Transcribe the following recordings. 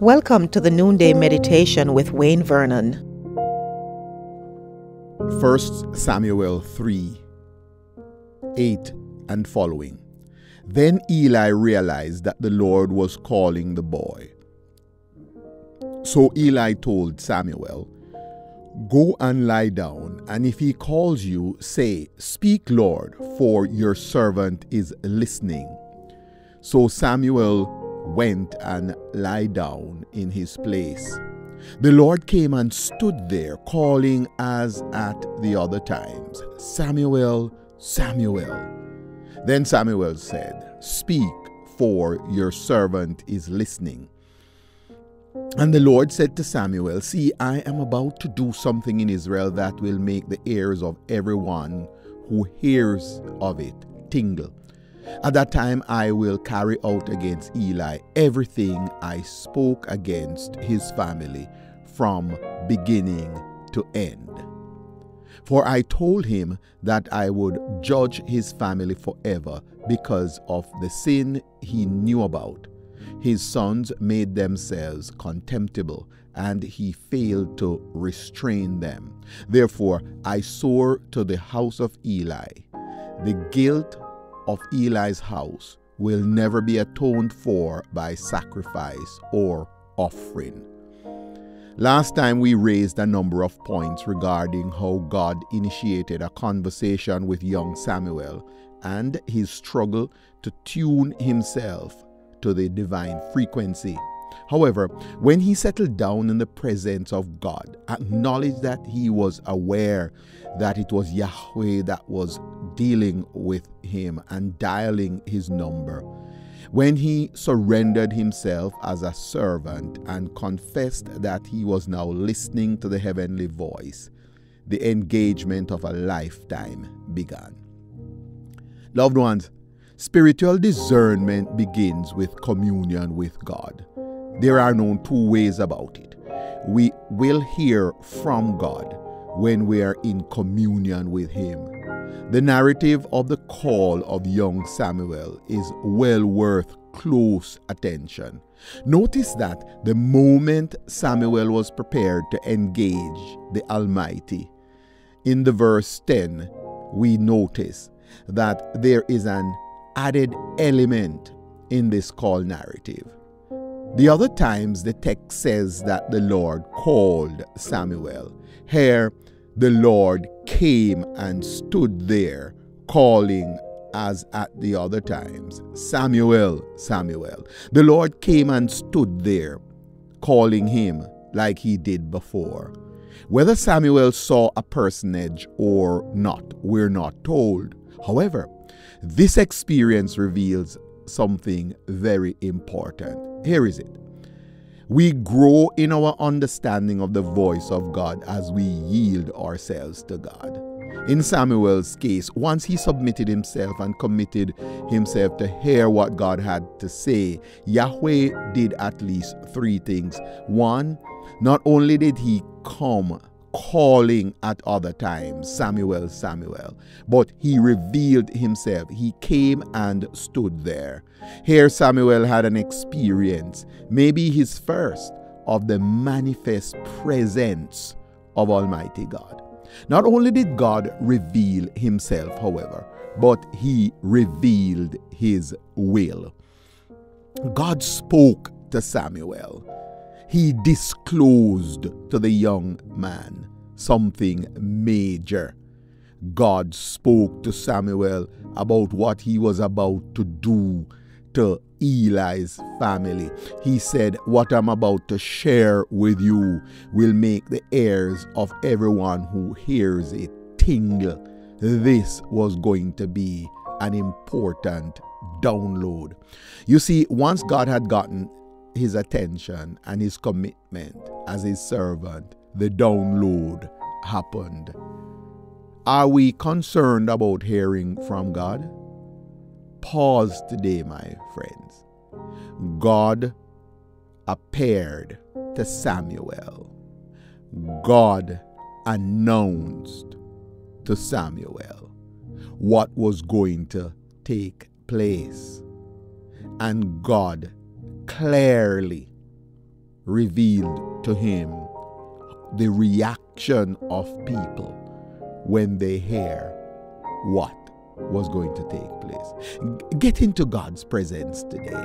Welcome to the Noonday Meditation with Wayne Vernon. 1 Samuel 3 8 and following. Then Eli realized that the Lord was calling the boy. So Eli told Samuel, Go and lie down, and if he calls you, say, Speak, Lord, for your servant is listening. So Samuel went and lay down in his place. The Lord came and stood there, calling as at the other times, Samuel, Samuel. Then Samuel said, Speak, for your servant is listening. And the Lord said to Samuel, See, I am about to do something in Israel that will make the ears of everyone who hears of it tingle. At that time, I will carry out against Eli everything I spoke against his family from beginning to end. For I told him that I would judge his family forever because of the sin he knew about his sons made themselves contemptible, and he failed to restrain them. Therefore, I swore to the house of Eli, the guilt of Eli's house will never be atoned for by sacrifice or offering. Last time we raised a number of points regarding how God initiated a conversation with young Samuel and his struggle to tune himself to the divine frequency. However, when he settled down in the presence of God, acknowledged that he was aware that it was Yahweh that was dealing with him and dialing his number, when he surrendered himself as a servant and confessed that he was now listening to the heavenly voice, the engagement of a lifetime began. Loved ones, Spiritual discernment begins with communion with God. There are no two ways about it. We will hear from God when we are in communion with Him. The narrative of the call of young Samuel is well worth close attention. Notice that the moment Samuel was prepared to engage the Almighty, in the verse 10, we notice that there is an added element in this call narrative. The other times the text says that the Lord called Samuel. Here, the Lord came and stood there, calling as at the other times Samuel, Samuel. The Lord came and stood there, calling him like he did before. Whether Samuel saw a personage or not, we're not told. However, this experience reveals something very important. Here is it. We grow in our understanding of the voice of God as we yield ourselves to God. In Samuel's case, once he submitted himself and committed himself to hear what God had to say, Yahweh did at least three things. One, not only did he come calling at other times, Samuel, Samuel. But he revealed himself. He came and stood there. Here, Samuel had an experience, maybe his first, of the manifest presence of Almighty God. Not only did God reveal himself, however, but he revealed his will. God spoke to Samuel he disclosed to the young man something major. God spoke to Samuel about what he was about to do to Eli's family. He said, What I'm about to share with you will make the ears of everyone who hears it tingle. This was going to be an important download. You see, once God had gotten his attention and his commitment as his servant, the download happened. Are we concerned about hearing from God? Pause today, my friends. God appeared to Samuel. God announced to Samuel what was going to take place. And God clearly revealed to him the reaction of people when they hear what was going to take place. Get into God's presence today.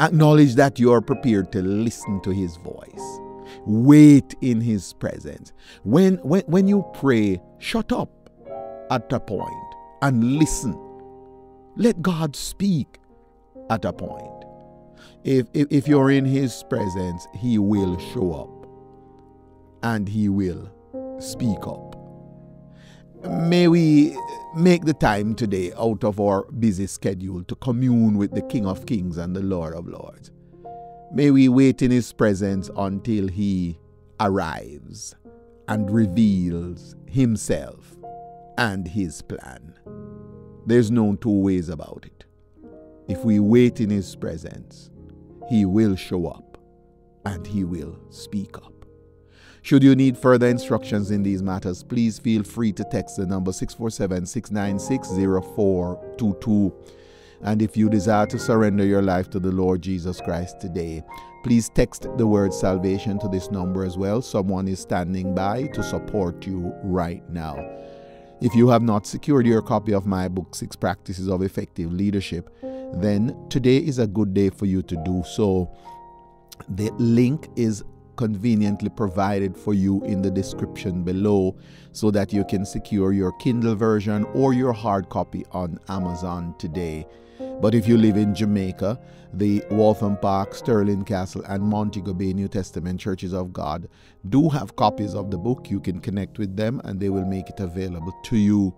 Acknowledge that you are prepared to listen to His voice. Wait in His presence. When, when, when you pray, shut up at a point and listen. Let God speak at a point. If, if, if you're in His presence, He will show up and He will speak up. May we make the time today out of our busy schedule to commune with the King of Kings and the Lord of Lords. May we wait in His presence until He arrives and reveals Himself and His plan. There's no two ways about it. If we wait in His presence, He will show up and He will speak up. Should you need further instructions in these matters, please feel free to text the number 647 696 0422. And if you desire to surrender your life to the Lord Jesus Christ today, please text the word salvation to this number as well. Someone is standing by to support you right now. If you have not secured your copy of my book, Six Practices of Effective Leadership, then today is a good day for you to do so. The link is conveniently provided for you in the description below so that you can secure your Kindle version or your hard copy on Amazon today. But if you live in Jamaica, the Waltham Park, Sterling Castle, and Montego Bay New Testament Churches of God do have copies of the book. You can connect with them and they will make it available to you.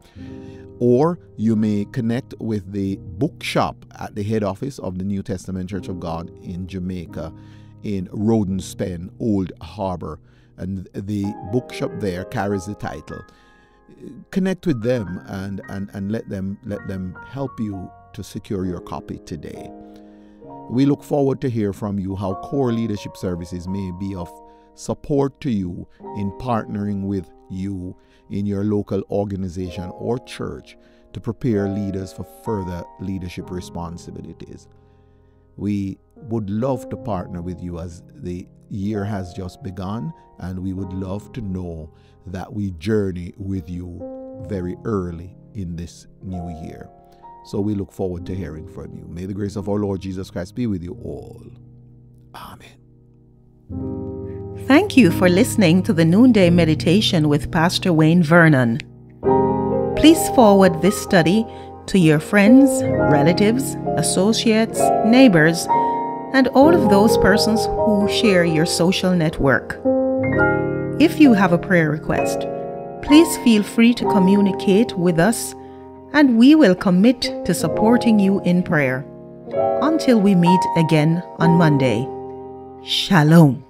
Or you may connect with the bookshop at the head office of the New Testament Church of God in Jamaica in Rodenspen, Old Harbor. And the bookshop there carries the title. Connect with them and, and, and let them let them help you to secure your copy today. We look forward to hear from you how core leadership services may be of support to you in partnering with you in your local organization or church to prepare leaders for further leadership responsibilities. We would love to partner with you as the year has just begun, and we would love to know that we journey with you very early in this new year. So we look forward to hearing from you. May the grace of our Lord Jesus Christ be with you all. Amen. Thank you for listening to the Noonday Meditation with Pastor Wayne Vernon. Please forward this study to your friends, relatives, associates, neighbors, and all of those persons who share your social network. If you have a prayer request, please feel free to communicate with us and we will commit to supporting you in prayer. Until we meet again on Monday. Shalom.